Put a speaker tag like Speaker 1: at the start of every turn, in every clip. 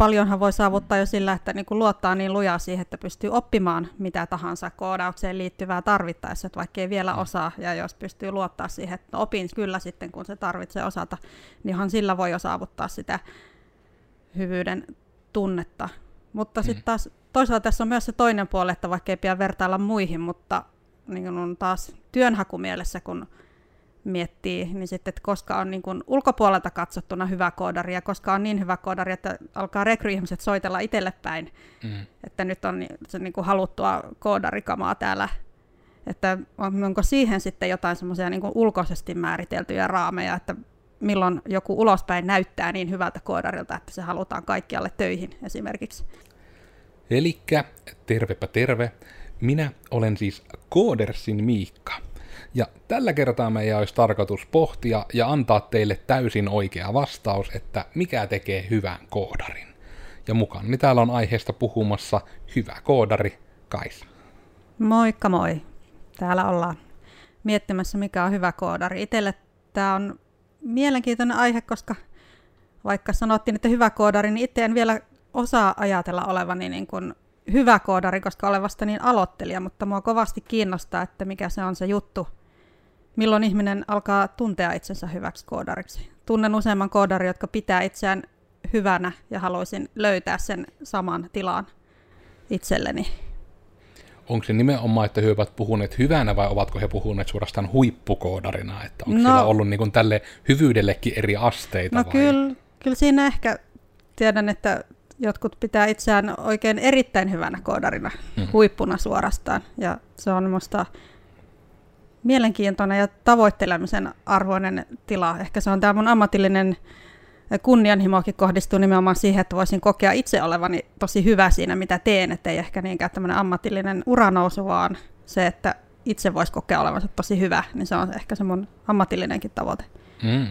Speaker 1: paljonhan voi saavuttaa jo sillä, että niin luottaa niin lujaa siihen, että pystyy oppimaan mitä tahansa koodaukseen liittyvää tarvittaessa, että vaikka ei vielä mm. osaa, ja jos pystyy luottaa siihen, että opin kyllä sitten, kun se tarvitsee osata, niin sillä voi jo saavuttaa sitä hyvyyden tunnetta. Mutta mm. sitten taas toisaalta tässä on myös se toinen puoli, että vaikka ei pidä vertailla muihin, mutta niin on taas työnhakumielessä, kun miettii, niin sitten, että koska on niin kuin ulkopuolelta katsottuna hyvä koodari ja koska on niin hyvä koodari, että alkaa rekryihmiset soitella itselle päin, mm. että nyt on se niin kuin haluttua koodarikamaa täällä, että onko siihen sitten jotain semmoisia niin ulkoisesti määriteltyjä raameja, että milloin joku ulospäin näyttää niin hyvältä koodarilta, että se halutaan kaikkialle töihin esimerkiksi.
Speaker 2: Elikkä tervepä terve. Minä olen siis Koodersin Miikka. Ja tällä kertaa meidän olisi tarkoitus pohtia ja antaa teille täysin oikea vastaus, että mikä tekee hyvän koodarin. Ja mukaan niin täällä on aiheesta puhumassa hyvä koodari Kaisa.
Speaker 1: Moikka moi. Täällä ollaan miettimässä, mikä on hyvä koodari. Itelle tämä on mielenkiintoinen aihe, koska vaikka sanottiin, että hyvä koodari, niin itse en vielä osaa ajatella olevani niin kuin hyvä koodari, koska olen vasta niin aloittelija, mutta mua kovasti kiinnostaa, että mikä se on se juttu, milloin ihminen alkaa tuntea itsensä hyväksi koodariksi. Tunnen useamman koodarin, jotka pitää itseään hyvänä ja haluaisin löytää sen saman tilan itselleni.
Speaker 2: Onko se nimenomaan, että he ovat puhuneet hyvänä vai ovatko he puhuneet suorastaan huippukoodarina? Että onko no, siellä ollut niin kuin tälle hyvyydellekin eri asteita?
Speaker 1: No vai? Kyllä, kyllä siinä ehkä tiedän, että jotkut pitää itseään oikein erittäin hyvänä koodarina, mm. huippuna suorastaan. Ja se on minusta mielenkiintoinen ja tavoittelemisen arvoinen tila. Ehkä se on tämä mun ammatillinen kunnianhimokin kohdistuu nimenomaan siihen, että voisin kokea itse olevani tosi hyvä siinä, mitä teen, ettei ehkä niinkään tämmöinen ammatillinen uranousu, vaan se, että itse voisi kokea olevansa tosi hyvä, niin se on ehkä se mun ammatillinenkin tavoite. Mm.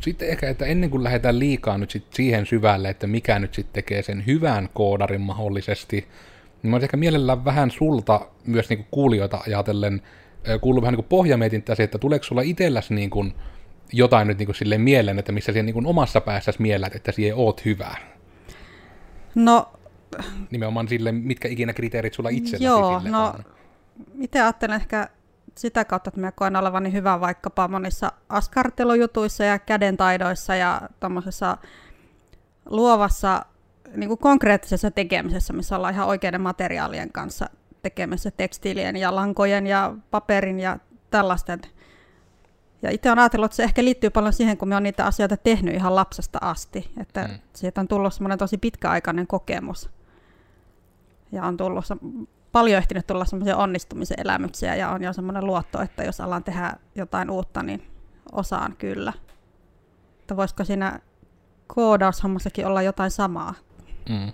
Speaker 2: Sitten ehkä, että ennen kuin lähdetään liikaa nyt sit siihen syvälle, että mikä nyt sitten tekee sen hyvän koodarin mahdollisesti, niin mä ehkä mielellään vähän sulta myös niinku kuulijoita ajatellen kuullut vähän niin pohjametintää se, että tuleeko sulla itselläsi niin kuin jotain nyt niin kuin silleen mieleen, että missä siellä niin kuin omassa päässäsi miellät, että siihen oot hyvä?
Speaker 1: No...
Speaker 2: Nimenomaan sille, mitkä ikinä kriteerit sulla itselläsi
Speaker 1: Joo, sille no on. itse ajattelen ehkä sitä kautta, että mä koen olevani hyvä vaikkapa monissa askartelujutuissa ja kädentaidoissa ja tuommoisessa luovassa niin kuin konkreettisessa tekemisessä, missä ollaan ihan oikeiden materiaalien kanssa tekemässä tekstiilien ja lankojen ja paperin ja tällaisten. Ja itse olen ajatellut, että se ehkä liittyy paljon siihen, kun me on niitä asioita tehnyt ihan lapsesta asti. Että mm. siitä on tullut semmoinen tosi pitkäaikainen kokemus. Ja on tullut paljon ehtinyt tulla semmoisia onnistumisen elämyksiä ja on jo semmoinen luotto, että jos alan tehdä jotain uutta, niin osaan kyllä. Että voisiko siinä koodaushommassakin olla jotain samaa? Mm.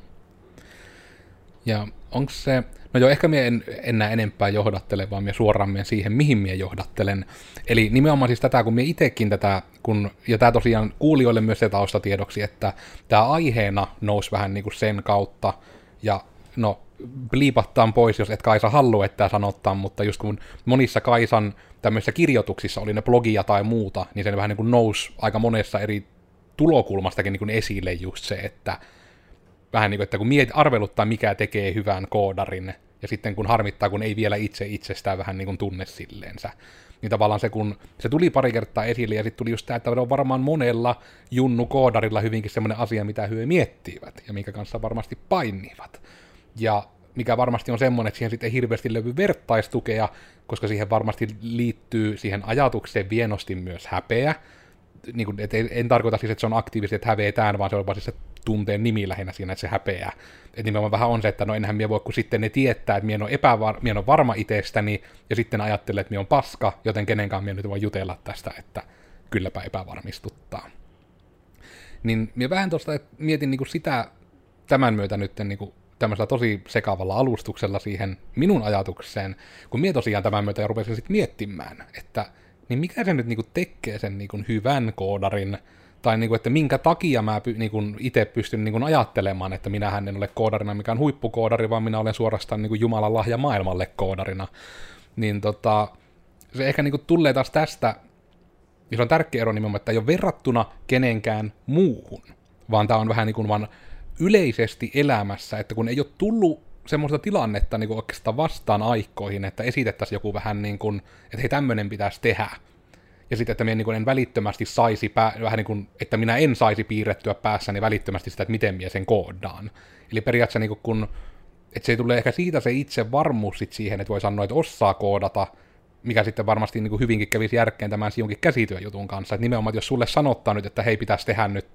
Speaker 2: Ja onko se, no joo, ehkä minä en enää enempää johdattele, vaan minä suoraan minä siihen, mihin minä johdattelen. Eli nimenomaan siis tätä, kun minä itsekin tätä, kun, ja tämä tosiaan kuulijoille myös se taustatiedoksi, että tämä aiheena nousi vähän niin kuin sen kautta, ja no, bliipattaan pois, jos et Kaisa halua, että sanottaa, mutta just kun monissa Kaisan tämmöisissä kirjoituksissa oli ne blogia tai muuta, niin se vähän niin kuin nousi aika monessa eri tulokulmastakin niin kuin esille just se, että vähän niin kuin, että kun miet, arveluttaa, mikä tekee hyvän koodarin, ja sitten kun harmittaa, kun ei vielä itse itsestään vähän niin kuin tunne silleensä. Niin tavallaan se, kun se tuli pari kertaa esille, ja sitten tuli just tämä, että on varmaan monella junnu koodarilla hyvinkin semmoinen asia, mitä hyö miettivät, ja minkä kanssa varmasti painivat. Ja mikä varmasti on semmoinen, että siihen sitten ei hirveästi löydy vertaistukea, koska siihen varmasti liittyy siihen ajatukseen vienosti myös häpeä, niin kuin, et en, tarkoita siis, että se on aktiivisesti, että häveetään, vaan se on vaan siis se tunteen nimi lähinnä siinä, että se häpeää. Että nimenomaan vähän on se, että no enhän minä voi, kun sitten ne tietää, että minä ole, epävar- en ole varma itsestäni, ja sitten ajattelee, että minä on paska, joten kenenkään minä nyt voi jutella tästä, että kylläpä epävarmistuttaa. Niin minä vähän tuosta mietin niin kuin sitä tämän myötä nyt niin kuin tämmöisellä tosi sekavalla alustuksella siihen minun ajatukseen, kun minä tosiaan tämän myötä ja rupesin sitten miettimään, että niin mikä se nyt niinku tekee sen niinku hyvän koodarin, tai niinku, että minkä takia mä py, niinku itse pystyn niinku ajattelemaan, että minähän en ole koodarina mikään huippukoodari, vaan minä olen suorastaan niinku Jumalan lahja maailmalle koodarina. Niin tota, se ehkä niinku tulee taas tästä, niin se on tärkeä ero nimenomaan, että ei ole verrattuna kenenkään muuhun, vaan tämä on vähän niin kuin vaan yleisesti elämässä, että kun ei ole tullut semmoista tilannetta niin kuin oikeastaan vastaan aikoihin, että esitettäisiin joku vähän niin kuin, että hei tämmöinen pitäisi tehdä. Ja sitten, että minä niin en välittömästi saisi, pää, vähän niin kuin, että minä en saisi piirrettyä päässäni välittömästi sitä, että miten minä sen koodaan. Eli periaatteessa niin kun, että se ei tule ehkä siitä se itse varmuus sit siihen, että voi sanoa, että osaa koodata, mikä sitten varmasti niin kuin hyvinkin kävisi järkeen tämän jonkin käsityöjutun kanssa. Että nimenomaan, että jos sulle sanottaa nyt, että hei, pitäisi tehdä nyt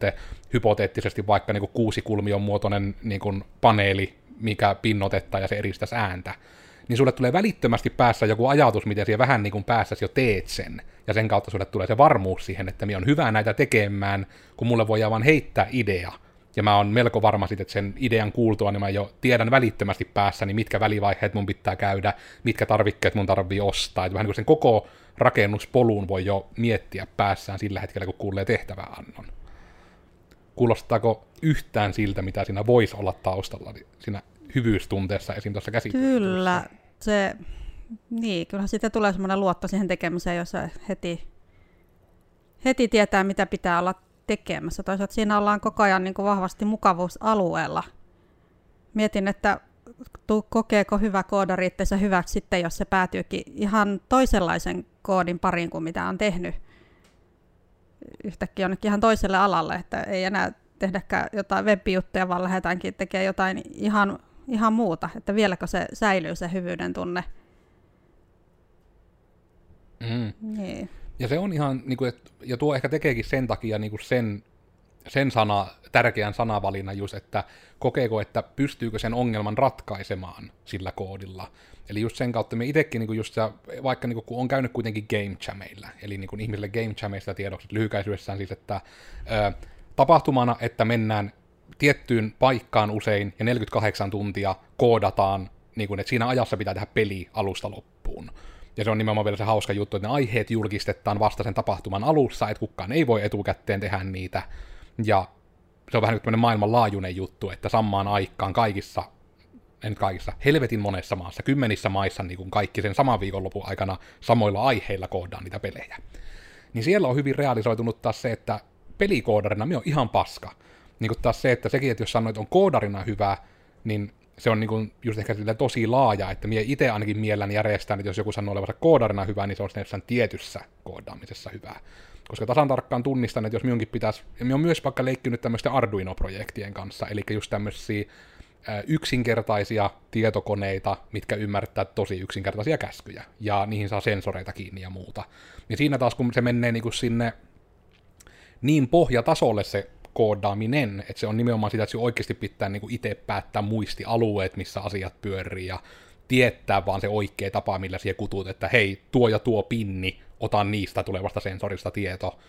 Speaker 2: hypoteettisesti vaikka niin kuin kuusi kulmion muotoinen niin kuin paneeli, mikä pinnotetta ja se eristäisi ääntä, niin sulle tulee välittömästi päässä joku ajatus, miten siellä vähän niin kuin päässäsi jo teet sen. Ja sen kautta sulle tulee se varmuus siihen, että minä on hyvä näitä tekemään, kun mulle voi vaan heittää idea. Ja mä oon melko varma sitten, että sen idean kuultua, niin mä jo tiedän välittömästi päässäni, mitkä välivaiheet mun pitää käydä, mitkä tarvikkeet mun tarvii ostaa. Että vähän niin kuin sen koko rakennuspolun voi jo miettiä päässään sillä hetkellä, kun kuulee tehtäväannon. Kuulostaako yhtään siltä, mitä siinä voisi olla taustalla siinä hyvyystunteessa esim. tuossa?
Speaker 1: Kyllä, se, niin, kyllä sitten tulee semmoinen luotto siihen tekemiseen, jossa heti, heti tietää, mitä pitää olla tekemässä. Toisaalta siinä ollaan koko ajan niin kuin vahvasti mukavuusalueella. Mietin, että kokeeko hyvä koodari itsensä hyväksi sitten, jos se päätyykin ihan toisenlaisen koodin pariin kuin mitä on tehnyt yhtäkkiä jonnekin ihan toiselle alalle, että ei enää tehdäkään jotain web-juttuja, vaan lähdetäänkin tekemään jotain ihan, ihan muuta, että vieläkö se säilyy se hyvyyden tunne.
Speaker 2: Mm. Niin. Ja se on ihan, niin kuin, että, ja tuo ehkä tekeekin sen takia niin kuin sen, sen sana, tärkeän sanavalinnan just, että kokeeko, että pystyykö sen ongelman ratkaisemaan sillä koodilla. Eli just sen kautta me itsekin, niin just se, vaikka niin kuin, kun on käynyt kuitenkin game chameilla, eli niin kuin ihmisille game chameista tiedoksi lyhykäisyydessään siis, että ö, tapahtumana, että mennään tiettyyn paikkaan usein ja 48 tuntia koodataan, niin kuin, että siinä ajassa pitää tehdä peli alusta loppuun. Ja se on nimenomaan vielä se hauska juttu, että ne aiheet julkistetaan vasta sen tapahtuman alussa, että kukaan ei voi etukäteen tehdä niitä. Ja se on vähän nyt maailmanlaajuinen juttu, että samaan aikaan kaikissa, en kaikissa, helvetin monessa maassa, kymmenissä maissa niin kuin kaikki sen saman viikonlopun aikana samoilla aiheilla koodaan niitä pelejä. Niin siellä on hyvin realisoitunut taas se, että pelikoodarina me on ihan paska. Niin kuin taas se, että sekin, että jos sanoit, on koodarina hyvä, niin se on niin kuin just ehkä tosi laaja, että mie itse ainakin mielelläni järjestän, että jos joku sanoo olevansa koodarina hyvä, niin se on jossain tietyssä koodaamisessa hyvää. Koska tasan tarkkaan tunnistan, että jos minunkin pitäisi, ja minä on myös vaikka leikkinyt tämmöisten Arduino-projektien kanssa, eli just tämmöisiä yksinkertaisia tietokoneita, mitkä ymmärtää tosi yksinkertaisia käskyjä, ja niihin saa sensoreita kiinni ja muuta. Niin siinä taas, kun se menee niin kuin sinne niin pohjatasolle se koodaaminen, että se on nimenomaan sitä, että se oikeasti pitää niin kuin itse päättää muistialueet, missä asiat pyörii, ja tietää vaan se oikea tapa, millä siihen kutut, että hei, tuo ja tuo pinni, otan niistä tulevasta sensorista tieto.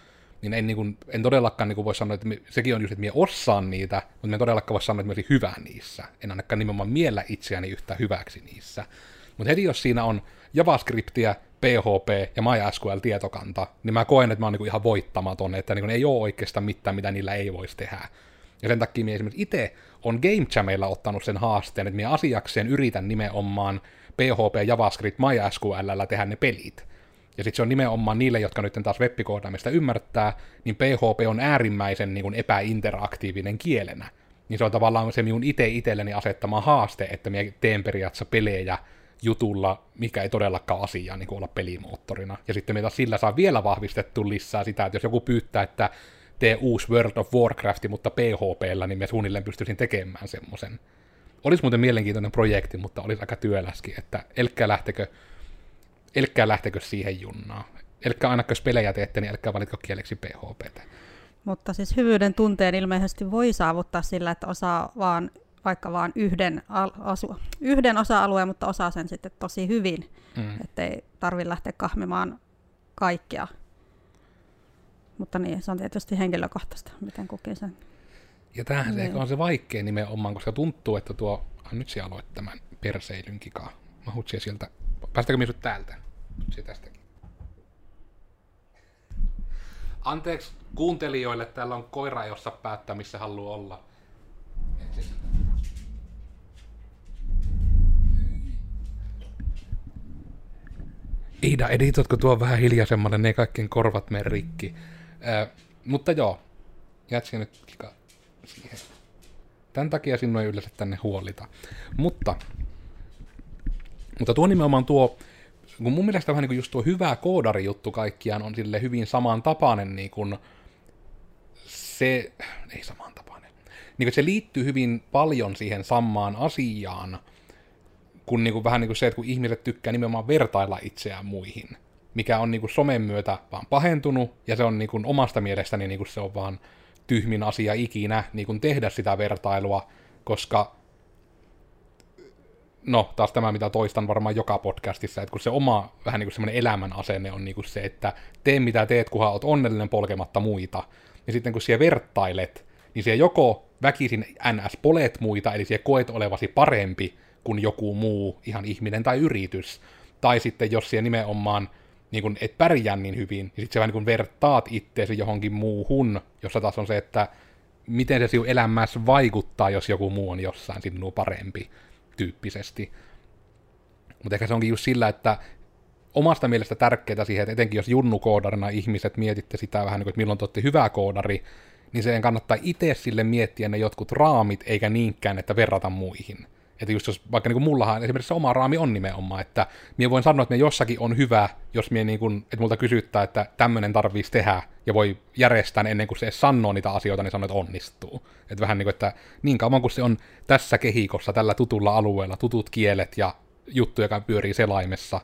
Speaker 2: Niin en, niin kuin, en todellakaan niin kuin voi sanoa, että me, sekin on just, että minä osaan niitä, mutta en todellakaan voi sanoa, että minä hyvä niissä. En ainakaan nimenomaan miellä itseäni yhtä hyväksi niissä. Mutta heti jos siinä on JavaScriptia, PHP ja MySQL-tietokanta, niin mä koen, että mä oon niin ihan voittamaton, että niin ei ole oikeastaan mitään, mitä niillä ei voisi tehdä. Ja sen takia minä esimerkiksi itse on Game Jamilla ottanut sen haasteen, että minä asiakseen yritän nimenomaan PHP, JavaScript, MySQL tehdä ne pelit. Ja sitten se on nimenomaan niille, jotka nyt taas web ymmärtää, niin PHP on äärimmäisen niin kuin epäinteraktiivinen kielenä. Niin se on tavallaan se minun itse itselleni asettama haaste, että minä teen periaatteessa pelejä jutulla, mikä ei todellakaan asiaa niin olla pelimoottorina. Ja sitten meitä sillä saa vielä vahvistettu lisää sitä, että jos joku pyytää, että tee uusi World of Warcraft, mutta PHPllä, niin me suunnilleen pystyisin tekemään semmoisen. Olisi muuten mielenkiintoinen projekti, mutta olisi aika työläskin, että elkkää lähtekö, elkkää lähtekö siihen junnaan. Elkkää aina, jos pelejä teette, niin elkkää valitko kieleksi PHP.
Speaker 1: Mutta siis hyvyyden tunteen ilmeisesti voi saavuttaa sillä, että osaa vaan vaikka vain yhden, asu, yhden osa-alueen, mutta osaa sen sitten tosi hyvin, mm. ettei tarvitse lähteä kahmimaan kaikkea. Mutta niin, se on tietysti henkilökohtaista, miten kukin sen.
Speaker 2: Ja tämähän niin. se on se vaikea nimenomaan, koska tuntuu, että tuo, ah, nyt siellä aloit tämän perseilyn kikaa. Mahut sieltä, päästäkö minä täältä? Se tästäkin. Anteeksi kuuntelijoille, täällä on koira, jossa päättää, missä haluaa olla. Iida, editoitko tuo vähän hiljaisemmalle, ne kaikkien korvat mene rikki. Äh, mutta joo, jätsi nyt kika. siihen. Tämän takia sinua ei yleensä tänne huolita. Mutta, mutta tuo nimenomaan tuo, kun mun mielestä vähän niin kuin just tuo hyvä koodari-juttu kaikkiaan on sille hyvin samantapainen niin kuin se, ei samantapainen, niin kuin se liittyy hyvin paljon siihen samaan asiaan, kun niin kuin vähän niin kuin se, että kun ihmiset tykkää nimenomaan vertailla itseään muihin, mikä on niin kuin somen myötä vaan pahentunut, ja se on niin kuin omasta mielestäni niin kuin se on vaan tyhmin asia ikinä niin kuin tehdä sitä vertailua, koska no taas tämä, mitä toistan varmaan joka podcastissa, että kun se oma vähän niin kuin semmoinen elämän asenne on niin kuin se, että tee mitä teet, kunhan oot onnellinen polkematta muita. Ja sitten kun siellä vertailet, niin siellä joko väkisin ns. polet muita, eli siellä koet olevasi parempi kuin joku muu ihan ihminen tai yritys. Tai sitten jos siellä nimenomaan niin kun et pärjää niin hyvin, niin sitten sä vähän niin vertaat itteesi johonkin muuhun, jossa taas on se, että miten se sinun elämässä vaikuttaa, jos joku muu on jossain sinua parempi tyyppisesti. Mutta ehkä se onkin just sillä, että omasta mielestä tärkeää siihen, että etenkin jos junnukoodarina ihmiset mietitte sitä vähän niin kuin, että milloin te hyvä koodari, niin sen kannattaa itse sille miettiä ne jotkut raamit, eikä niinkään, että verrata muihin. Että just jos, vaikka niin kuin mullahan esimerkiksi oma raami on nimenomaan, että minä voin sanoa, että me jossakin on hyvä, jos minä niin kuin, että multa kysyttää, että tämmöinen tarvitsisi tehdä, ja voi järjestää ennen kuin se edes sanoo niitä asioita, niin sanoo, että onnistuu. Että vähän niin kuin, että niin kauan kuin se on tässä kehikossa, tällä tutulla alueella, tutut kielet ja juttu, joka pyörii selaimessa,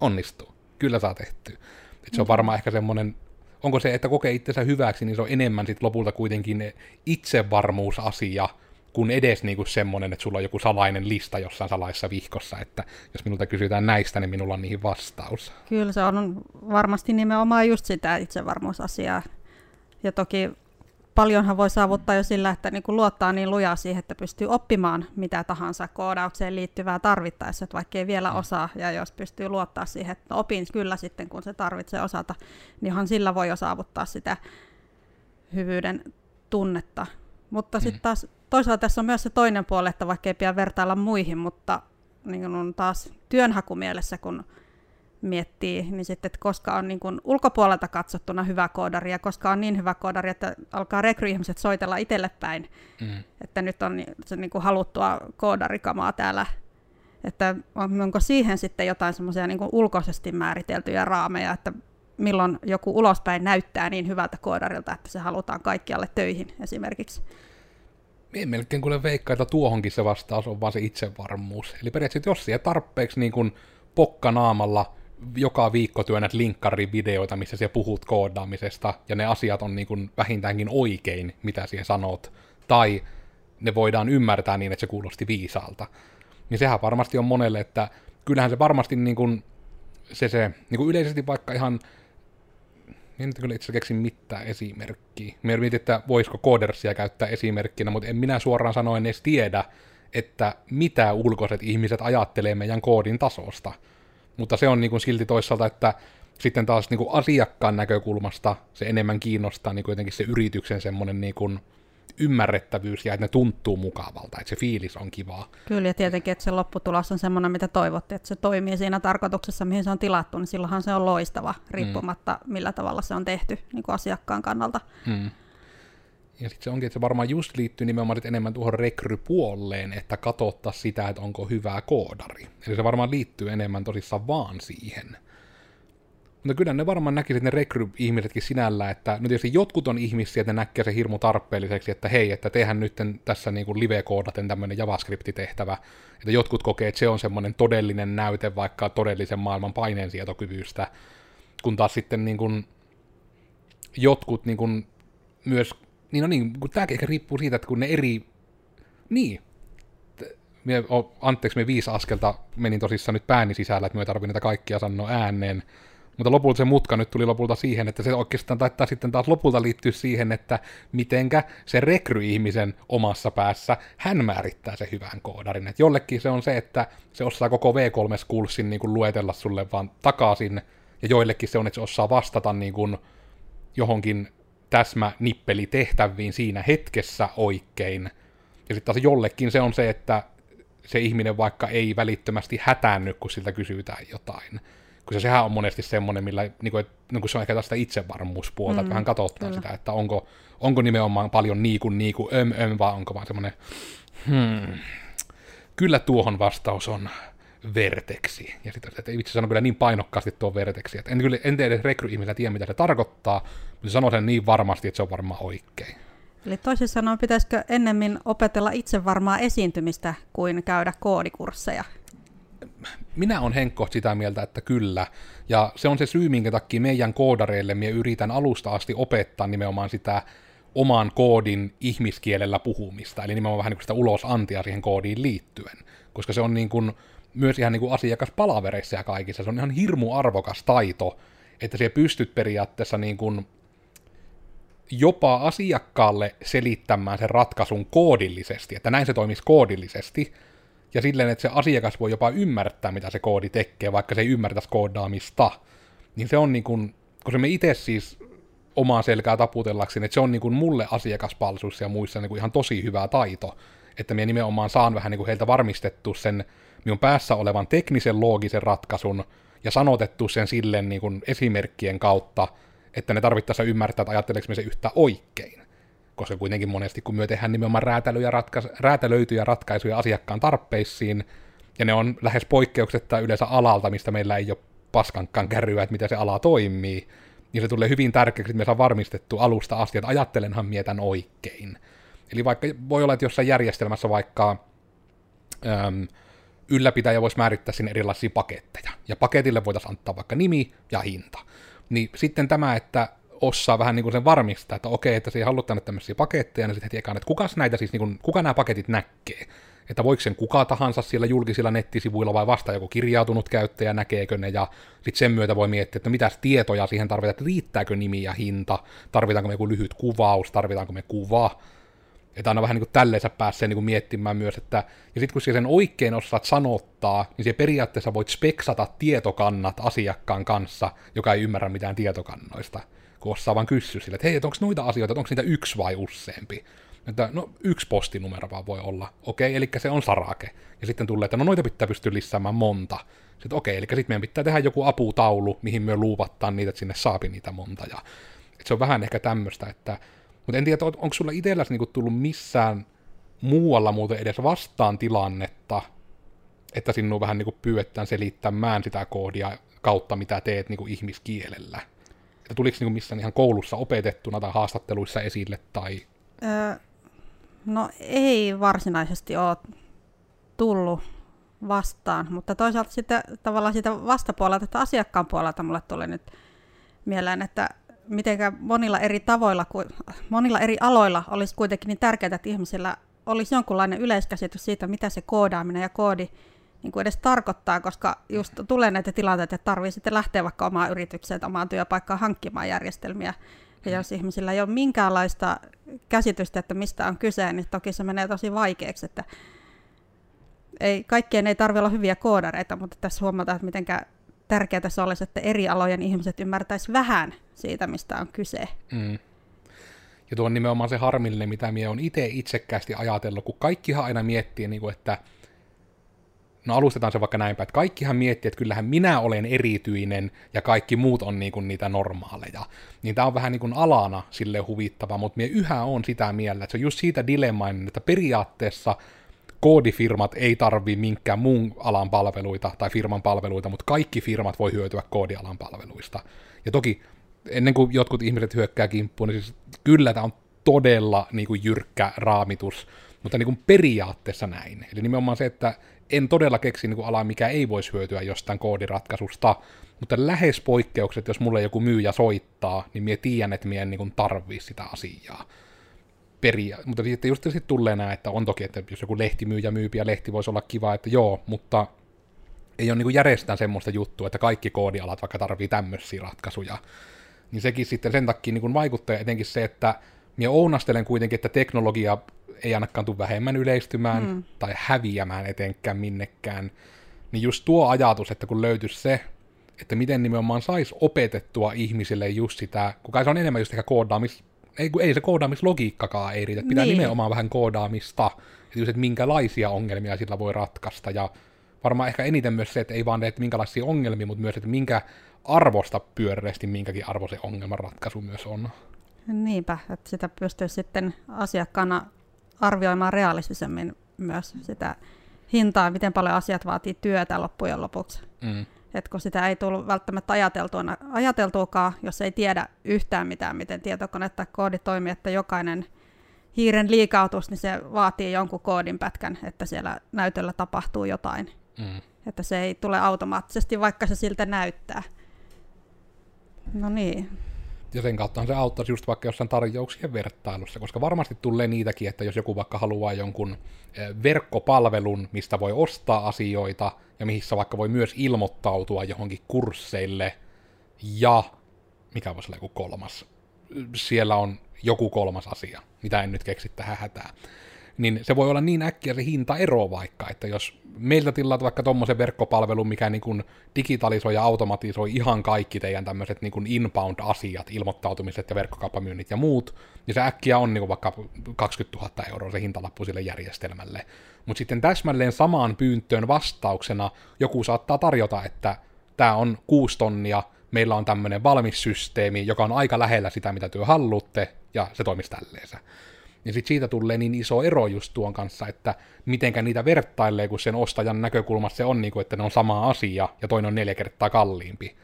Speaker 2: onnistuu. Kyllä saa tehty. Että se on varmaan ehkä semmoinen onko se, että kokee itsensä hyväksi, niin se on enemmän sitten lopulta kuitenkin itsevarmuusasia, kuin edes niinku semmoinen, että sulla on joku salainen lista jossain salaisessa vihkossa, että jos minulta kysytään näistä, niin minulla on niihin vastaus.
Speaker 1: Kyllä se on varmasti nimenomaan just sitä itsevarmuusasiaa. Ja toki paljonhan voi saavuttaa jo sillä, että niin kuin luottaa niin lujaa siihen, että pystyy oppimaan mitä tahansa koodaukseen liittyvää tarvittaessa, että vaikka ei vielä mm. osaa, ja jos pystyy luottaa siihen, että opin kyllä sitten, kun se tarvitsee osata, niin sillä voi jo saavuttaa sitä hyvyyden tunnetta. Mutta sitten mm. taas toisaalta tässä on myös se toinen puoli, että vaikka ei pidä vertailla muihin, mutta niin on taas työnhakumielessä, kun miettii, niin sitten, että koska on niin kuin ulkopuolelta katsottuna hyvä koodari ja koska on niin hyvä koodari, että alkaa rekryihmiset soitella itselle päin, mm. että nyt on se niin kuin haluttua koodarikamaa täällä, että onko siihen sitten jotain semmoisia niin ulkoisesti määriteltyjä raameja, että milloin joku ulospäin näyttää niin hyvältä koodarilta, että se halutaan kaikkialle töihin esimerkiksi.
Speaker 2: Mie melkein kuule veikkaa, että tuohonkin se vastaus on vaan se itsevarmuus. Eli periaatteessa, jos siellä tarpeeksi niin kuin pokkanaamalla joka viikko työnnät linkkarivideoita, missä siellä puhut koodaamisesta, ja ne asiat on niin kuin vähintäänkin oikein, mitä siellä sanot, tai ne voidaan ymmärtää niin, että se kuulosti viisaalta. Niin sehän varmasti on monelle, että kyllähän se varmasti niin kuin, se, se niin kuin yleisesti vaikka ihan en nyt kyllä itse keksi mitään esimerkkiä. Mä mietin, että voisiko Codersia käyttää esimerkkinä, mutta en minä suoraan sanoen edes tiedä, että mitä ulkoiset ihmiset ajattelee meidän koodin tasosta. Mutta se on niin kuin silti toisaalta, että sitten taas niin kuin asiakkaan näkökulmasta se enemmän kiinnostaa niin kuin jotenkin se yrityksen semmoinen niin kuin, ymmärrettävyys ja että ne tuntuu mukavalta, että se fiilis on kivaa.
Speaker 1: Kyllä, ja tietenkin, että se lopputulos on semmoinen, mitä toivotte, että se toimii siinä tarkoituksessa, mihin se on tilattu, niin silloinhan se on loistava, riippumatta mm. millä tavalla se on tehty niin kuin asiakkaan kannalta. Mm.
Speaker 2: Ja sitten se onkin, että se varmaan just liittyy nimenomaan enemmän tuohon rekrypuoleen, että katsottaa sitä, että onko hyvää koodari. Eli se varmaan liittyy enemmän tosissaan vaan siihen. Mutta kyllä ne varmaan näkisivät ne rekry-ihmisetkin sinällä, että no tietysti jotkut on ihmisiä, että ne näkee se hirmu tarpeelliseksi, että hei, että tehän nyt tässä niin kuin live-koodaten tämmöinen JavaScript-tehtävä, että jotkut kokee, että se on semmoinen todellinen näyte vaikka todellisen maailman paineensietokyvystä, kun taas sitten niin kuin jotkut niin kuin myös, niin no niin, kun tämäkin ehkä riippuu siitä, että kun ne eri, niin, mie, anteeksi, me viisi askelta menin tosissaan nyt pääni sisällä, että me tarvitsen niitä kaikkia sanoa ääneen, mutta lopulta se mutka nyt tuli lopulta siihen, että se oikeastaan taittaa sitten taas lopulta liittyä siihen, että mitenkä se rekry-ihmisen omassa päässä, hän määrittää se hyvän koodarin. Et jollekin se on se, että se osaa koko V3-kurssin niin kuin luetella sulle vaan takaisin, ja joillekin se on, että se osaa vastata niin kuin johonkin täsmä nippeli tehtäviin siinä hetkessä oikein. Ja sitten taas jollekin se on se, että se ihminen vaikka ei välittömästi hätäänny, kun siltä kysytään jotain koska sehän on monesti semmoinen, millä niin kuin, niin kuin se on ehkä tästä itsevarmuuspuolta, mm, että vähän katsotaan kyllä. sitä, että onko, onko nimenomaan paljon niin kuin, niin kuin öm, öm, vai onko vaan semmoinen, hmm, kyllä tuohon vastaus on verteksi. Ja sitten, että itse sanoo kyllä niin painokkaasti tuo verteksi, että en, kyllä, en tiedä rekryihmisellä tiedä, mitä se tarkoittaa, mutta sanoo sen niin varmasti, että se on varmaan oikein.
Speaker 1: Eli toisin sanoen, pitäisikö ennemmin opetella itse varmaa esiintymistä kuin käydä koodikursseja?
Speaker 2: Minä on Henkko sitä mieltä, että kyllä. Ja se on se syy, minkä takia meidän koodareille me yritän alusta asti opettaa nimenomaan sitä oman koodin ihmiskielellä puhumista, eli nimenomaan vähän niin kuin sitä ulosantia siihen koodiin liittyen, koska se on niin kuin, myös ihan niin kuin asiakaspalavereissa ja kaikissa, se on ihan hirmu arvokas taito, että siellä pystyt periaatteessa niin kuin jopa asiakkaalle selittämään sen ratkaisun koodillisesti, että näin se toimisi koodillisesti, ja silleen, että se asiakas voi jopa ymmärtää, mitä se koodi tekee, vaikka se ei ymmärtäisi koodaamista. Niin se on niin kuin, kun se me itse siis omaa selkää taputellakseni, että se on niin kuin mulle asiakaspalveluissa ja muissa niin kuin ihan tosi hyvä taito, että minä nimenomaan saan vähän niin kuin heiltä varmistettu sen minun päässä olevan teknisen loogisen ratkaisun ja sanotettu sen silleen niin kuin esimerkkien kautta, että ne tarvittaessa ymmärtää, että ajatteleeko me se yhtä oikein. Koska kuitenkin monesti, kun me tehdään nimenomaan räätälöjä, ratkais- räätälöityjä ratkaisuja asiakkaan tarpeisiin, ja ne on lähes poikkeuksetta yleensä alalta, mistä meillä ei ole paskankaan kärryä, että miten se ala toimii, niin se tulee hyvin tärkeäksi, että me saa varmistettu alusta asti, että ajattelenhan mietän oikein. Eli vaikka voi olla, että jossain järjestelmässä vaikka äm, ylläpitäjä voisi määrittää sinne erilaisia paketteja, ja paketille voitaisiin antaa vaikka nimi ja hinta. Niin sitten tämä, että osaa vähän niin sen varmistaa, että okei, että se ei halua tänne tämmöisiä paketteja, niin sitten heti ekaan, että kuka näitä siis, niin kuin, kuka nämä paketit näkee. Että voiko sen kuka tahansa siellä julkisilla nettisivuilla vai vasta joku kirjautunut käyttäjä, näkeekö ne, ja sitten sen myötä voi miettiä, että mitä tietoja siihen tarvitaan, että riittääkö nimi ja hinta, tarvitaanko me joku lyhyt kuvaus, tarvitaanko me kuva, että aina vähän niin kuin tälleensä pääsee niin kuin miettimään myös, että ja sitten kun sen oikein osaat sanottaa, niin se periaatteessa voit speksata tietokannat asiakkaan kanssa, joka ei ymmärrä mitään tietokannoista, kun osaa vaan kysyä sille, että hei, onko noita asioita, onko niitä yksi vai useampi. Että no yksi postinumero vaan voi olla. Okei, eli se on sarake. Ja sitten tulee, että no noita pitää pystyä lisäämään monta. Sitten okei, eli sitten meidän pitää tehdä joku aputaulu, mihin me luuvattaa niitä, että sinne saapi niitä monta. Ja, että se on vähän ehkä tämmöistä, että mutta en tiedä, onko sulla itselläsi niinku tullut missään muualla muuten edes vastaan tilannetta, että sinun vähän niinku pyydetään selittämään sitä koodia kautta, mitä teet niinku ihmiskielellä. Että tuliko niinku missään ihan koulussa opetettuna tai haastatteluissa esille? Tai...
Speaker 1: Öö, no ei varsinaisesti ole tullut vastaan, mutta toisaalta sitten tavallaan siitä vastapuolelta, että asiakkaan puolelta mulle tuli nyt mieleen, että miten monilla eri tavoilla, monilla eri aloilla olisi kuitenkin niin tärkeää, että ihmisillä olisi jonkunlainen yleiskäsitys siitä, mitä se koodaaminen ja koodi niin kuin edes tarkoittaa, koska just tulee näitä tilanteita, että tarvii sitten lähteä vaikka omaan yritykseen, omaan työpaikkaan hankkimaan järjestelmiä. Ja jos ihmisillä ei ole minkäänlaista käsitystä, että mistä on kyse, niin toki se menee tosi vaikeaksi, että ei, kaikkien ei tarvitse olla hyviä koodareita, mutta tässä huomataan, että mitenkä tärkeää se olisi, että eri alojen ihmiset ymmärtäisivät vähän siitä, mistä on kyse. Mm.
Speaker 2: Ja tuo on nimenomaan se harmillinen, mitä minä olen itse itsekkäästi ajatellut, kun kaikkihan aina miettii, niin kuin, että no alustetaan se vaikka näinpä, että kaikkihan miettii, että kyllähän minä olen erityinen ja kaikki muut on niin kuin niitä normaaleja. Niin tämä on vähän niin kuin alana sille huvittava, mutta minä yhä on sitä mieltä, että se on just siitä dilemmainen, että periaatteessa koodifirmat ei tarvi minkään muun alan palveluita tai firman palveluita, mutta kaikki firmat voi hyötyä koodialan palveluista. Ja toki ennen kuin jotkut ihmiset hyökkää kimppuun, niin siis kyllä tämä on todella niin kuin jyrkkä raamitus, mutta niin kuin periaatteessa näin. Eli nimenomaan se, että en todella keksi niin kuin alaa, mikä ei voisi hyötyä jostain koodiratkaisusta, mutta lähes poikkeukset, jos mulle joku myyjä soittaa, niin minä tiedän, että minä en niin tarvii sitä asiaa peria- mutta sitten just sitten tulee nämä, että on toki, että jos joku lehtimyyjä myypi ja lehti voisi olla kiva, että joo, mutta ei ole niin järjestään semmoista juttua, että kaikki koodialat vaikka tarvii tämmöisiä ratkaisuja. Niin sekin sitten sen takia niin vaikuttaa etenkin se, että minä ounastelen kuitenkin, että teknologia ei ainakaan tule vähemmän yleistymään mm. tai häviämään etenkään minnekään. Niin just tuo ajatus, että kun löytyisi se, että miten nimenomaan saisi opetettua ihmisille just sitä, kun se on enemmän just ehkä koodaamis ei, ei se koodaamislogiikkakaan ei riitä, pitää niin. nimenomaan vähän koodaamista, että, just, että minkälaisia ongelmia sillä voi ratkaista, ja varmaan ehkä eniten myös se, että ei vaan että minkälaisia ongelmia, mutta myös, että minkä arvosta pyöreästi minkäkin arvo se ongelman ratkaisu myös on.
Speaker 1: Niinpä, että sitä pystyy sitten asiakkaana arvioimaan realistisemmin myös sitä hintaa, miten paljon asiat vaatii työtä loppujen lopuksi. Mm. Et kun sitä ei tullut välttämättä ajateltuakaan, jos ei tiedä yhtään mitään, miten tietokone tai koodi toimii, että jokainen hiiren liikautus, niin se vaatii jonkun koodin pätkän, että siellä näytöllä tapahtuu jotain. Mm. Että se ei tule automaattisesti, vaikka se siltä näyttää. No niin.
Speaker 2: Ja sen kautta se auttaisi just vaikka jossain tarjouksien vertailussa, koska varmasti tulee niitäkin, että jos joku vaikka haluaa jonkun verkkopalvelun, mistä voi ostaa asioita, ja missä vaikka voi myös ilmoittautua johonkin kursseille, ja mikä voisi olla joku kolmas, siellä on joku kolmas asia, mitä en nyt keksi tähän hätään, niin se voi olla niin äkkiä se hinta ero vaikka, että jos meiltä tilaat vaikka tuommoisen verkkopalvelun, mikä niin kuin digitalisoi ja automatisoi ihan kaikki teidän tämmöiset niin kuin inbound-asiat, ilmoittautumiset ja verkkokauppamyynnit ja muut, niin se äkkiä on niin kuin vaikka 20 000 euroa se hintalappu sille järjestelmälle. Mutta sitten täsmälleen samaan pyyntöön vastauksena joku saattaa tarjota, että tämä on 6 tonnia, meillä on tämmöinen valmis systeemi, joka on aika lähellä sitä, mitä työ haluatte, ja se toimisi tälleensä. Ja sitten siitä tulee niin iso ero just tuon kanssa, että mitenkä niitä vertailee, kun sen ostajan näkökulmassa se on niin kuin, että ne on sama asia, ja toinen on neljä kertaa kalliimpi.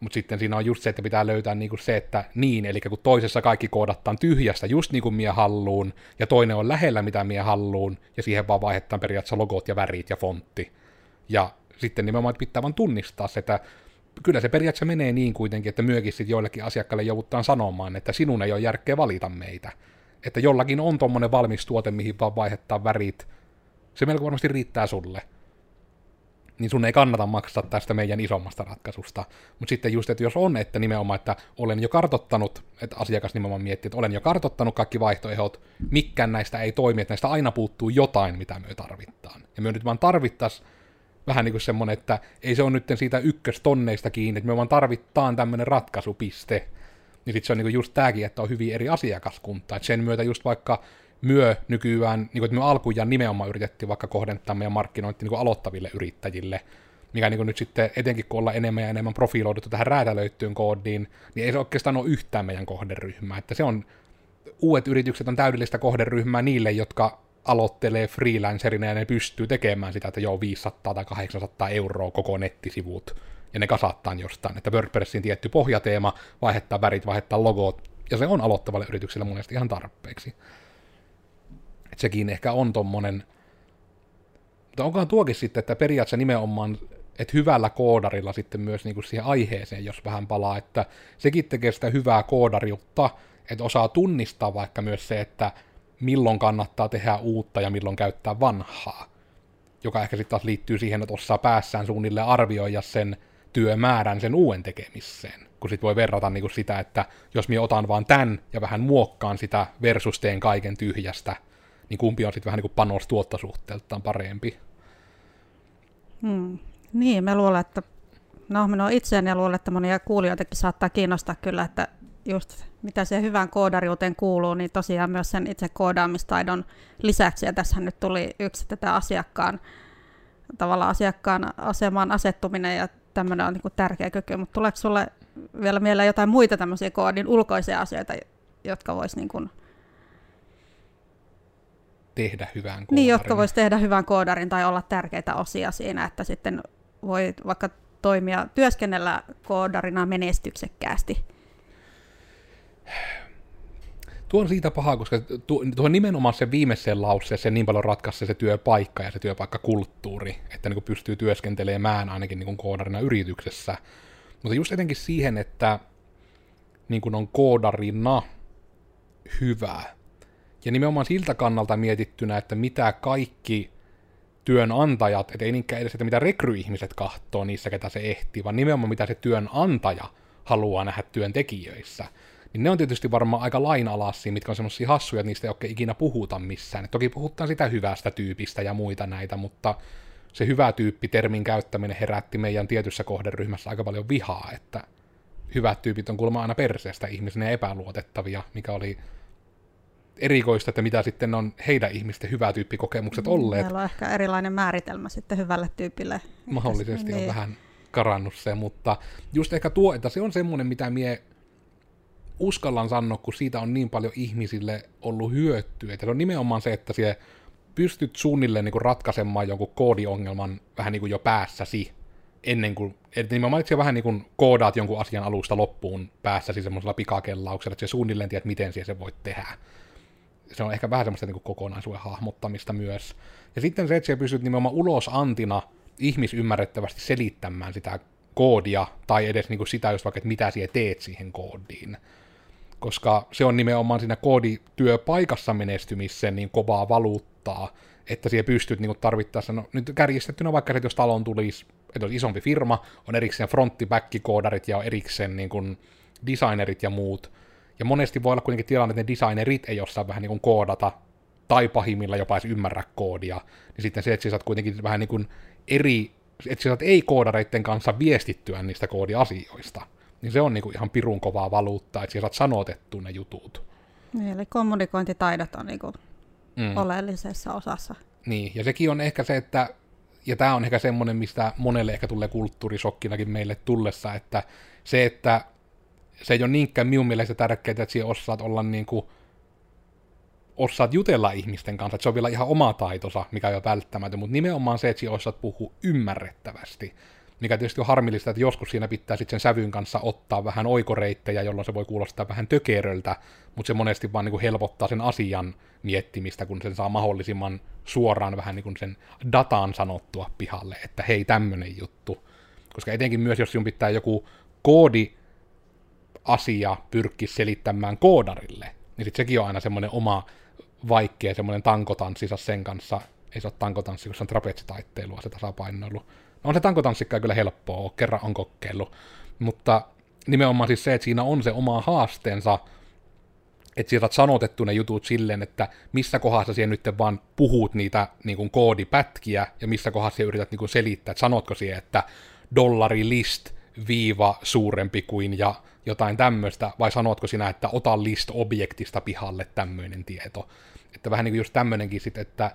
Speaker 2: Mutta sitten siinä on just se, että pitää löytää niinku se, että niin, eli kun toisessa kaikki koodataan tyhjästä just niin kuin mie halluun, ja toinen on lähellä mitä mie halluun, ja siihen vaan vaihdetaan periaatteessa logot ja värit ja fontti. Ja sitten nimenomaan pitää vaan tunnistaa se, että kyllä se periaatteessa menee niin kuitenkin, että myökin sitten joillekin asiakkaille joudutaan sanomaan, että sinun ei ole järkeä valita meitä. Että jollakin on tommonen valmis tuote, mihin vaan vaihettaa värit. Se melko varmasti riittää sulle. Niin sun ei kannata maksaa tästä meidän isommasta ratkaisusta. Mutta sitten just, että jos on, että nimenomaan, että olen jo kartottanut, että asiakas nimenomaan miettii, että olen jo kartottanut kaikki vaihtoehdot, mikään näistä ei toimi, että näistä aina puuttuu jotain, mitä me tarvitaan. Ja me nyt vaan tarvittaisiin vähän niin kuin semmoinen, että ei se ole nyt siitä ykköstonneista kiinni, että me vaan tarvitaan tämmöinen ratkaisupiste. Niin sitten se on niin kuin just tämäkin, että on hyvin eri asiakaskunta. Et sen myötä just vaikka myö nykyään, niin kuin, että me alkujaan nimenomaan yritettiin vaikka kohdentaa meidän markkinointi niin kuin aloittaville yrittäjille, mikä niin kuin nyt sitten, etenkin kun ollaan enemmän ja enemmän profiloiduttu tähän räätälöittyyn koodiin, niin ei se oikeastaan ole yhtään meidän kohderyhmää. Että se on, uudet yritykset on täydellistä kohderyhmää niille, jotka aloittelee freelancerina ja ne pystyy tekemään sitä, että joo 500 tai 800 euroa koko nettisivut, ja ne kasattaa jostain, että WordPressin tietty pohjateema, vaihettaa värit, vaihettaa logot, ja se on aloittavalle yritykselle mielestä ihan tarpeeksi. Et sekin ehkä on tommonen, mutta onkohan tuokin sitten, että periaatteessa nimenomaan, että hyvällä koodarilla sitten myös niinku siihen aiheeseen, jos vähän palaa, että sekin tekee sitä hyvää koodariutta, että osaa tunnistaa vaikka myös se, että milloin kannattaa tehdä uutta ja milloin käyttää vanhaa. Joka ehkä sitten taas liittyy siihen, että osaa päässään suunnilleen arvioida sen työmäärän sen uuden tekemiseen. Kun sitten voi verrata niin kuin sitä, että jos minä otan vaan tämän ja vähän muokkaan sitä versus teen kaiken tyhjästä, niin kumpi on sitten vähän niin kuin panos-tuottosuhteeltaan parempi.
Speaker 1: Hmm. Niin, mä luulen, että no minä itseäni ja luulen, että monia kuulijoitakin saattaa kiinnostaa kyllä, että just mitä se hyvään koodariuteen kuuluu, niin tosiaan myös sen itse koodaamistaidon lisäksi, ja tässä nyt tuli yksi tätä asiakkaan, tavallaan asiakkaan asemaan asettuminen, ja tämmöinen on niin tärkeä kyky, mutta tuleeko sulle vielä mieleen jotain muita tämmöisiä koodin ulkoisia asioita, jotka vois niin kuin
Speaker 2: tehdä hyvän koodarin.
Speaker 1: Niin, jotka vois tehdä hyvän koodarin tai olla tärkeitä osia siinä, että sitten voi vaikka toimia, työskennellä koodarina menestyksekkäästi.
Speaker 2: Tuo on siitä paha, koska tuo, tuo nimenomaan se viimeiseen lauseeseen niin paljon ratkaisi se työpaikka ja se työpaikkakulttuuri, että niin pystyy työskentelemään ainakin niin koodarina yrityksessä. Mutta just etenkin siihen, että niin kuin on koodarina hyvä. Ja nimenomaan siltä kannalta mietittynä, että mitä kaikki työnantajat, että ei niinkään edes, että mitä rekryihmiset kahtoo niissä, ketä se ehtii, vaan nimenomaan mitä se työnantaja haluaa nähdä työntekijöissä niin ne on tietysti varmaan aika lainalaisia, mitkä on semmoisia hassuja, että niistä ei oikein ikinä puhuta missään. Et toki puhutaan sitä hyvästä tyypistä ja muita näitä, mutta se hyvä tyyppi termin käyttäminen herätti meidän tietyssä kohderyhmässä aika paljon vihaa, että hyvät tyypit on kuulemma aina perseestä ihmisenä epäluotettavia, mikä oli erikoista, että mitä sitten on heidän ihmisten hyvä tyyppikokemukset mm, olleet.
Speaker 1: Meillä on ehkä erilainen määritelmä sitten hyvälle tyypille.
Speaker 2: Mahdollisesti niin. on vähän karannut se, mutta just ehkä tuo, että se on semmoinen, mitä mie uskallan sanoa, kun siitä on niin paljon ihmisille ollut hyötyä. Että se on nimenomaan se, että sie pystyt suunnilleen niin kuin ratkaisemaan jonkun koodiongelman vähän niin kuin jo päässäsi, ennen kuin, että nimenomaan että vähän niin kuin koodaat jonkun asian alusta loppuun päässäsi semmoisella pikakellauksella, että se suunnilleen tiedät, miten siihen se voit tehdä. Se on ehkä vähän semmoista niin kuin kokonaisuuden hahmottamista myös. Ja sitten se, että pystyt nimenomaan ulos antina ihmisymmärrettävästi selittämään sitä koodia, tai edes niin kuin sitä just vaikka, että mitä siellä teet siihen koodiin koska se on nimenomaan siinä koodityöpaikassa menestymisen niin kovaa valuuttaa, että siellä pystyt niin tarvittaessa, no nyt kärjistettynä vaikka että jos talon tulisi, että olisi isompi firma, on erikseen frontti koodarit ja on erikseen niin kuin designerit ja muut, ja monesti voi olla kuitenkin tilanne, että ne designerit ei osaa vähän niin kuin koodata, tai pahimmilla jopa edes ymmärrä koodia, niin sitten se, että sä saat kuitenkin vähän niin kuin eri, että sä saat ei-koodareiden kanssa viestittyä niistä koodiasioista niin se on niinku ihan pirun kovaa valuuttaa, että saat sanotettua ne jutut.
Speaker 1: Niin, eli kommunikointitaidot on niinku mm. oleellisessa osassa.
Speaker 2: Niin, ja sekin on ehkä se, että, ja tämä on ehkä semmoinen, mistä monelle ehkä tulee kulttuurisokkinakin meille tullessa, että se, että se ei ole niinkään minun mielestä tärkeää, että sinä osaat olla niinku, osaat jutella ihmisten kanssa, että se on vielä ihan oma taitosa, mikä on jo välttämätön, mutta nimenomaan se, että sinä osaat puhua ymmärrettävästi mikä tietysti on harmillista, että joskus siinä pitää sitten sen sävyn kanssa ottaa vähän oikoreittejä, jolloin se voi kuulostaa vähän tökeröltä, mutta se monesti vaan niin kuin helpottaa sen asian miettimistä, kun sen saa mahdollisimman suoraan vähän niin kuin sen dataan sanottua pihalle, että hei, tämmöinen juttu. Koska etenkin myös, jos sinun pitää joku koodi asia pyrkiä selittämään koodarille, niin sitten sekin on aina semmoinen oma vaikea semmoinen tankotanssisa sen kanssa, ei se ole tankotanssi, kun se on trapetsitaitteilua, se tasapainoilu, on se tankotanssikka kyllä helppoa, kerran on kokeillut. Mutta nimenomaan siis se, että siinä on se oma haasteensa, että sieltä sanotettu ne jutut silleen, että missä kohdassa siellä nyt vaan puhut niitä niin kuin koodipätkiä, ja missä kohdassa yrität niin kuin selittää, että sanotko siihen, että dollari list viiva suurempi kuin ja jotain tämmöistä, vai sanotko sinä, että ota list objektista pihalle tämmöinen tieto. Että vähän niin kuin just tämmöinenkin sitten, että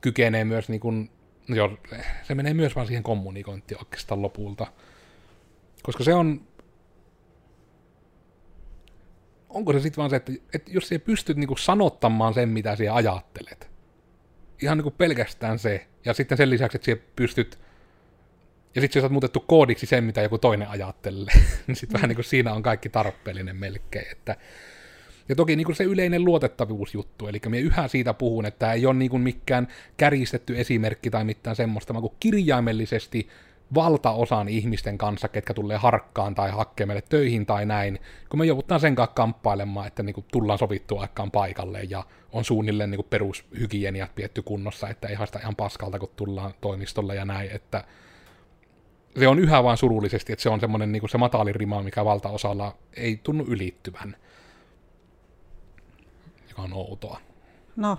Speaker 2: kykenee myös niin kuin joo, se menee myös vaan siihen kommunikointiin oikeastaan lopulta. Koska se on... Onko se sitten vaan se, että, että jos sä pystyt niinku sanottamaan sen, mitä sä ajattelet, ihan niinku pelkästään se, ja sitten sen lisäksi, että sä pystyt ja sitten sä saat muutettu koodiksi sen, mitä joku toinen ajattelee, niin sitten mm. vähän niin kuin siinä on kaikki tarpeellinen melkein, että ja toki niin kuin se yleinen luotettavuusjuttu, eli minä yhä siitä puhun, että tämä ei ole niin kuin mikään kärjistetty esimerkki tai mitään semmoista, vaan kuin kirjaimellisesti valtaosan ihmisten kanssa, ketkä tulee harkkaan tai meille töihin tai näin, kun me joudutaan sen kanssa kamppailemaan, että niin kuin tullaan sovittua aikaan paikalle ja on suunnilleen niin perushygieniat pietty kunnossa, että ei haista ihan paskalta, kun tullaan toimistolle ja näin, että se on yhä vaan surullisesti, että se on semmoinen niin se matalin rima, mikä valtaosalla ei tunnu ylittyvän joka on outoa.
Speaker 1: No,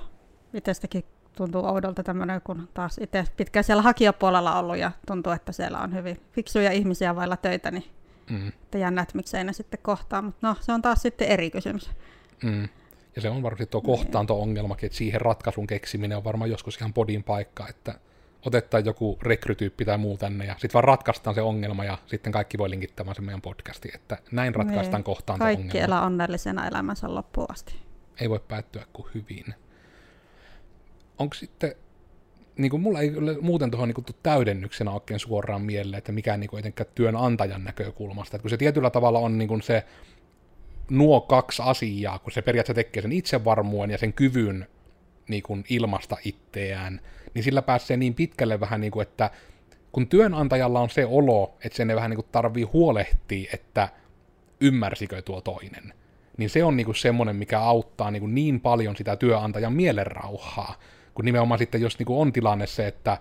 Speaker 1: itsestäkin tuntuu oudolta tämmöinen, kun taas itse pitkään siellä hakijapuolella ollut ja tuntuu, että siellä on hyvin fiksuja ihmisiä vailla töitä, niin mm. että jännä, että miksei ne sitten kohtaa, mutta no, se on taas sitten eri kysymys.
Speaker 2: Mm. Ja se on varmasti tuo niin. kohtaanto-ongelmakin, että siihen ratkaisun keksiminen on varmaan joskus ihan podin paikka, että otetaan joku rekrytyyppi tai muu tänne ja sitten vaan ratkaistaan se ongelma ja sitten kaikki voi linkittämään se meidän podcasti, että näin ratkaistaan niin. kohtaanto-ongelma.
Speaker 1: Kaikki elää onnellisena elämänsä loppuun asti
Speaker 2: ei voi päättyä kuin hyvin. Onko sitten, niin kuin mulla ei muuten tuohon niin täydennyksenä oikein suoraan mieleen, että mikä niin etenkään työnantajan näkökulmasta, että kun se tietyllä tavalla on niin kuin se nuo kaksi asiaa, kun se periaatteessa tekee sen itsevarmuuden ja sen kyvyn niin kuin ilmasta itseään, niin sillä pääsee niin pitkälle vähän niin kuin, että kun työnantajalla on se olo, että sen ei vähän niin kuin tarvii huolehtia, että ymmärsikö tuo toinen, niin se on niinku semmoinen, mikä auttaa niinku niin paljon sitä työnantajan mielenrauhaa, kun nimenomaan sitten, jos niinku on tilanne se, että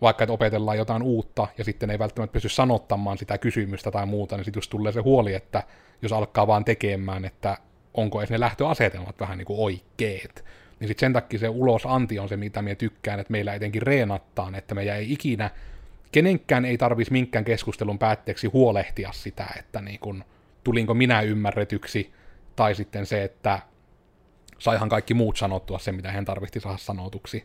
Speaker 2: vaikka että opetellaan jotain uutta ja sitten ei välttämättä pysty sanottamaan sitä kysymystä tai muuta, niin sitten just tulee se huoli, että jos alkaa vaan tekemään, että onko edes ne lähtöasetelmat vähän niin kuin oikeet. Niin sitten sen takia se ulosanti on se, mitä minä tykkään, että meillä etenkin reenattaan, että meidän ei ikinä, kenenkään ei tarvitsisi minkään keskustelun päätteeksi huolehtia sitä, että niin kun, tulinko minä ymmärretyksi, tai sitten se, että saihan kaikki muut sanottua sen, mitä hän tarvitsi saada sanotuksi.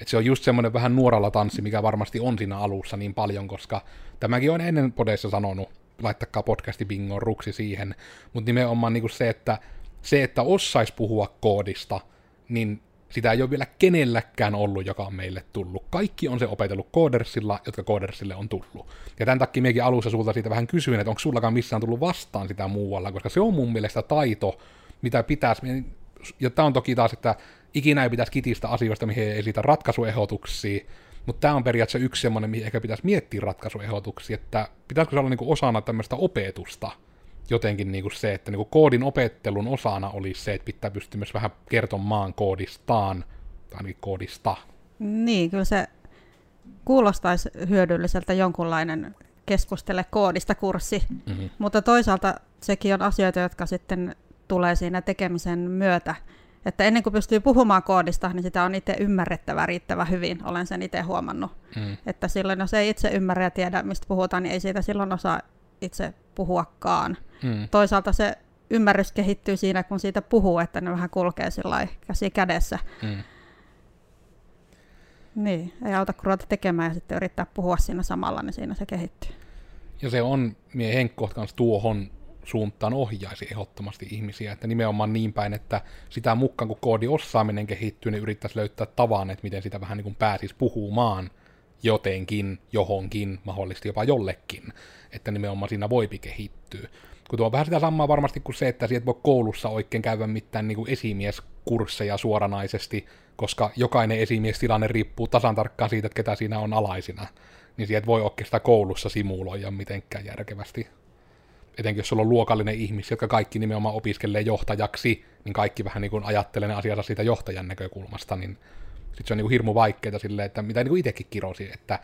Speaker 2: Et se on just semmoinen vähän nuoralla tanssi, mikä varmasti on siinä alussa niin paljon, koska tämäkin on ennen podeissa sanonut, laittakaa podcasti bingoon ruksi siihen, mutta nimenomaan niin kuin se, että se, että osais puhua koodista, niin sitä ei ole vielä kenelläkään ollut, joka on meille tullut. Kaikki on se opetellut koodersilla, jotka koodersille on tullut. Ja tämän takia miekin alussa sulta siitä vähän kysyin, että onko sullakaan missään tullut vastaan sitä muualla, koska se on mun mielestä taito, mitä pitäisi, ja tämä on toki taas, että ikinä ei pitäisi kitistä asioista, mihin ei esitä ratkaisuehdotuksia, mutta tämä on periaatteessa yksi semmoinen, mihin ehkä pitäisi miettiä ratkaisuehdotuksia, että pitäisikö se olla niinku osana tämmöistä opetusta, jotenkin niinku se, että niinku koodin opettelun osana olisi se, että pitää pystyä myös vähän kertomaan koodistaan, tai ainakin koodista.
Speaker 1: Niin, kyllä se kuulostaisi hyödylliseltä jonkunlainen keskustele koodista kurssi, mm-hmm. mutta toisaalta sekin on asioita, jotka sitten tulee siinä tekemisen myötä. Että ennen kuin pystyy puhumaan koodista, niin sitä on itse ymmärrettävä riittävän hyvin. Olen sen itse huomannut. Mm. Että silloin, jos ei itse ymmärrä ja tiedä, mistä puhutaan, niin ei siitä silloin osaa itse puhuakaan. Mm. Toisaalta se ymmärrys kehittyy siinä, kun siitä puhuu, että ne vähän kulkee sillä käsi kädessä. Mm. Niin, ei auta kun ruveta tekemään ja sitten yrittää puhua siinä samalla, niin siinä se kehittyy.
Speaker 2: Ja se on, mie Henkko kanssa tuohon suuntaan ohjaisi ehdottomasti ihmisiä, että nimenomaan niin päin, että sitä mukaan kun koodi osaaminen kehittyy, niin yrittäisi löytää tavan, että miten sitä vähän niin kuin pääsisi puhumaan jotenkin, johonkin, mahdollisesti jopa jollekin, että nimenomaan siinä voipi kehittyä. Kun tuo on vähän sitä samaa varmasti kuin se, että sieltä voi koulussa oikein käydä mitään niin kuin esimieskursseja suoranaisesti, koska jokainen esimiestilanne riippuu tasan tarkkaan siitä, että ketä siinä on alaisina. Niin sieltä voi oikeastaan koulussa simuloida mitenkään järkevästi etenkin jos sulla on luokallinen ihmisiä, jotka kaikki nimenomaan opiskelee johtajaksi, niin kaikki vähän niin kuin ajattelee ne asiansa siitä johtajan näkökulmasta, niin sitten se on niin kuin hirmu vaikeaa silleen, että mitä niin kuin itsekin kirosi, että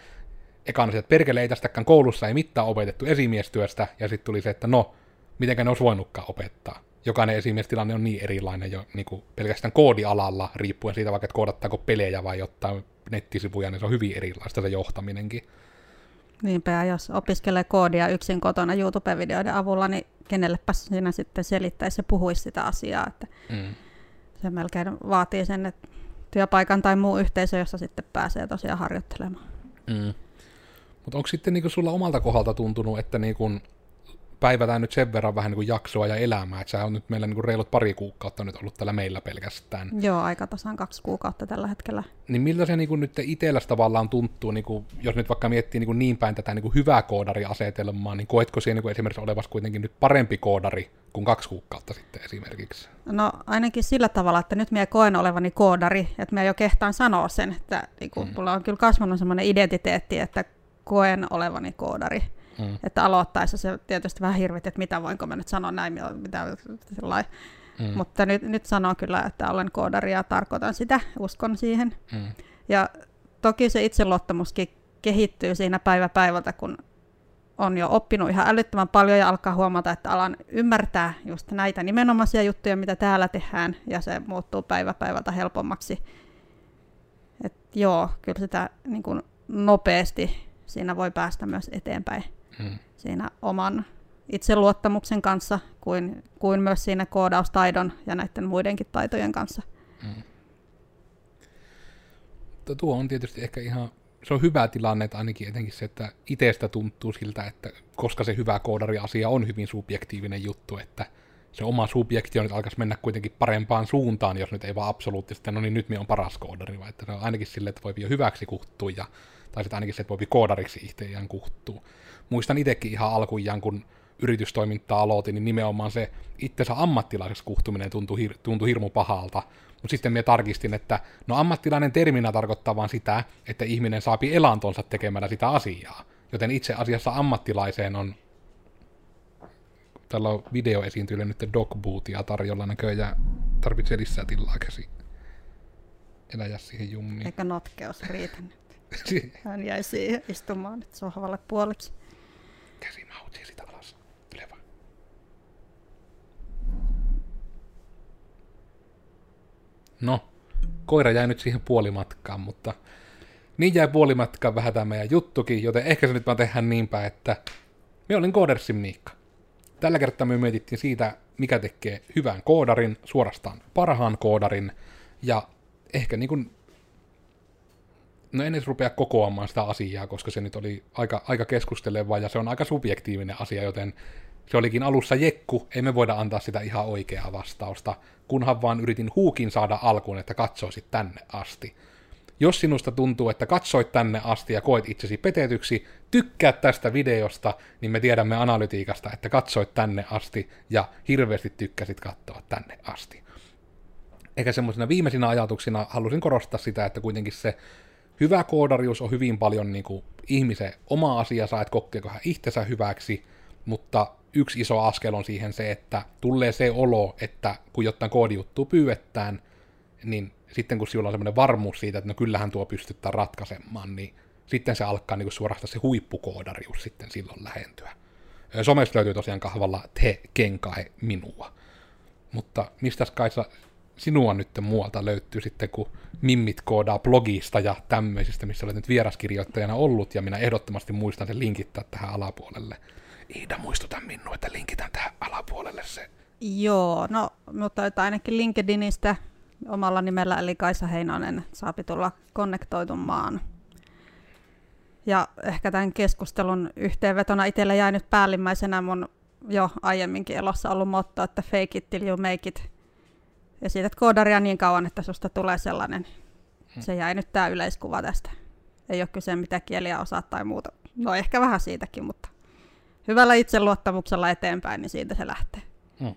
Speaker 2: ekana se, että perkele ei tästäkään koulussa ei mitään opetettu esimiestyöstä, ja sitten tuli se, että no, mitenkä ne olisi voinutkaan opettaa. Jokainen esimiestilanne on niin erilainen jo niin kuin pelkästään koodialalla, riippuen siitä vaikka, että koodattaako pelejä vai jotain nettisivuja, niin se on hyvin erilaista se johtaminenkin.
Speaker 1: Niinpä, ja jos opiskelee koodia yksin kotona YouTube-videoiden avulla, niin kenellepä siinä sitten selittäisi ja puhuisi sitä asiaa. Että mm. Se melkein vaatii sen, että työpaikan tai muu yhteisö, jossa sitten pääsee tosiaan harjoittelemaan. Mm.
Speaker 2: Mutta onko sitten niinku sulla omalta kohdalta tuntunut, että niinku päivätään nyt sen verran vähän niin kuin jaksoa ja elämää, että sä on nyt meillä niin kuin reilut pari kuukautta nyt ollut täällä meillä pelkästään.
Speaker 1: Joo, aika tasan kaksi kuukautta tällä hetkellä.
Speaker 2: Niin miltä se niin kuin nyt itselläsi tavallaan tuntuu, niin kuin, jos nyt vaikka miettii niin, kuin niin päin tätä niin kuin hyvää koodariasetelmaa, niin koetko siellä niin kuin esimerkiksi olevassa kuitenkin nyt parempi koodari kuin kaksi kuukautta sitten esimerkiksi?
Speaker 1: No ainakin sillä tavalla, että nyt minä koen olevani koodari, että minä jo kehtaan sanoa sen, että niin kuin, mm. mulla on kyllä kasvanut sellainen identiteetti, että koen olevani koodari. Mm. Että aloittaessa se tietysti vähän hirvit, että mitä voinko mä nyt sanoa näin, mitä sellainen. Mm. Mutta nyt, nyt sanon kyllä, että olen koodari ja tarkoitan sitä, uskon siihen. Mm. Ja toki se itseluottamuskin kehittyy siinä päivä päivältä, kun on jo oppinut ihan älyttömän paljon ja alkaa huomata, että alan ymmärtää just näitä nimenomaisia juttuja, mitä täällä tehdään, ja se muuttuu päivä päivältä helpommaksi. Et joo, kyllä sitä niin kuin nopeasti siinä voi päästä myös eteenpäin mm. siinä oman itseluottamuksen kanssa, kuin, kuin myös siinä koodaustaidon ja näiden muidenkin taitojen kanssa. Mm.
Speaker 2: Tuo on tietysti ehkä ihan, se on hyvä tilanne, että ainakin etenkin se, että itsestä tuntuu siltä, että koska se hyvä koodari-asia on hyvin subjektiivinen juttu, että se oma subjektio nyt alkaisi mennä kuitenkin parempaan suuntaan, jos nyt ei vaan absoluuttisesti, no niin nyt me on paras koodari, vaan että se on ainakin sille, että voi jo hyväksi kuhtua, ja, tai sitten ainakin se, että voi koodariksi itseään kuhtua muistan itsekin ihan alkujaan, kun yritystoimintaa aloitin, niin nimenomaan se itsensä ammattilaiseksi kuhtuminen tuntui, hir- tuntui hirmu pahalta. Mutta sitten minä tarkistin, että no ammattilainen terminä tarkoittaa vain sitä, että ihminen saapi elantonsa tekemällä sitä asiaa. Joten itse asiassa ammattilaiseen on tällä on videoesiintyjille nyt dogbootia tarjolla näköjään. Tarvitsee lisää tilaa käsi. Eläjä siihen jummiin.
Speaker 1: Eikä notkeus riitä nyt. Hän jäi siihen istumaan nyt sohvalle puoliksi
Speaker 2: sitä alas. Tule vaan. No, koira jäi nyt siihen puolimatkaan, mutta niin jäi puolimatkaan vähän tämä meidän juttukin, joten ehkä se nyt vaan tehdään niinpä, että me olin Koodersin Miikka. Tällä kertaa me mietittiin siitä mikä tekee hyvän koodarin, suorastaan parhaan koodarin, ja ehkä niin kuin, no en edes rupea kokoamaan sitä asiaa, koska se nyt oli aika, aika keskusteleva ja se on aika subjektiivinen asia, joten se olikin alussa jekku, emme voida antaa sitä ihan oikeaa vastausta, kunhan vaan yritin huukin saada alkuun, että katsoisit tänne asti. Jos sinusta tuntuu, että katsoit tänne asti ja koet itsesi petetyksi, tykkää tästä videosta, niin me tiedämme analytiikasta, että katsoit tänne asti ja hirveästi tykkäsit katsoa tänne asti. Eikä semmoisena viimeisinä ajatuksina halusin korostaa sitä, että kuitenkin se hyvä koodarius on hyvin paljon niin kuin ihmisen oma asia, että kokeeko hän itsensä hyväksi, mutta yksi iso askel on siihen se, että tulee se olo, että kun jotain koodijuttua pyydetään, niin sitten kun sinulla on semmoinen varmuus siitä, että no kyllähän tuo pystytään ratkaisemaan, niin sitten se alkaa niin suorastaan se huippukoodarius sitten silloin lähentyä. Somesta löytyy tosiaan kahvalla te kenkae minua. Mutta mistä Kaisa sinua nyt muualta löytyy sitten, kun mimmit koodaa blogista ja tämmöisistä, missä olet nyt vieraskirjoittajana ollut, ja minä ehdottomasti muistan sen linkittää tähän alapuolelle. Iida, muistuta minua, että linkitän tähän alapuolelle se.
Speaker 1: Joo, no, mutta ainakin LinkedInistä omalla nimellä, eli Kaisa Heinonen, saapi tulla konnektoitumaan. Ja ehkä tämän keskustelun yhteenvetona itselle jäi nyt päällimmäisenä mun jo aiemminkin elossa ollut motto, että fake it till you make it. Ja siitä koodaria niin kauan, että susta tulee sellainen. Hmm. Se jäi nyt tämä yleiskuva tästä. Ei ole kyse mitä kieliä osaa tai muuta. No ehkä vähän siitäkin, mutta hyvällä itseluottamuksella eteenpäin, niin siitä se lähtee. Hmm.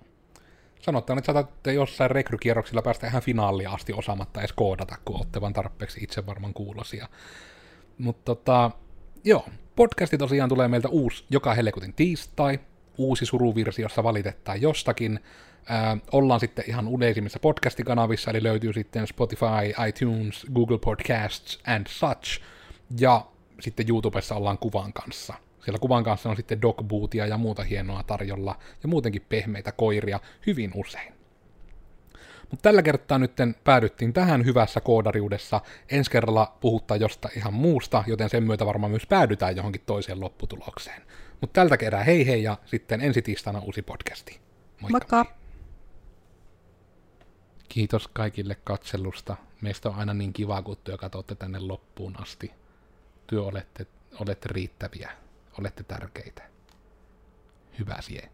Speaker 2: Sanotaan, että saatatte jossain rekrykierroksilla päästä ihan finaaliin asti osaamatta edes koodata, kun olette vaan tarpeeksi itse varmaan kuulosia. Mutta tota, joo, podcasti tosiaan tulee meiltä uusi joka helkutin tiistai, uusi suruvirsi, jossa valitetaan jostakin. Ää, ollaan sitten ihan yleisimmissa podcastikanavissa, eli löytyy sitten Spotify, iTunes, Google Podcasts and such. Ja sitten YouTubessa ollaan kuvan kanssa. Siellä kuvan kanssa on sitten dogbootia ja muuta hienoa tarjolla, ja muutenkin pehmeitä koiria hyvin usein. Mutta tällä kertaa nyt päädyttiin tähän hyvässä koodariudessa. Ensi kerralla puhuttaa jostain ihan muusta, joten sen myötä varmaan myös päädytään johonkin toiseen lopputulokseen. Mutta tältä kerää hei hei ja sitten ensi tiistaina uusi podcasti.
Speaker 1: Moikka! Moikka.
Speaker 2: Kiitos kaikille katselusta. Meistä on aina niin kiva, kun työ katsotte tänne loppuun asti. Työ olette, olette riittäviä olette tärkeitä. Hyvä sie.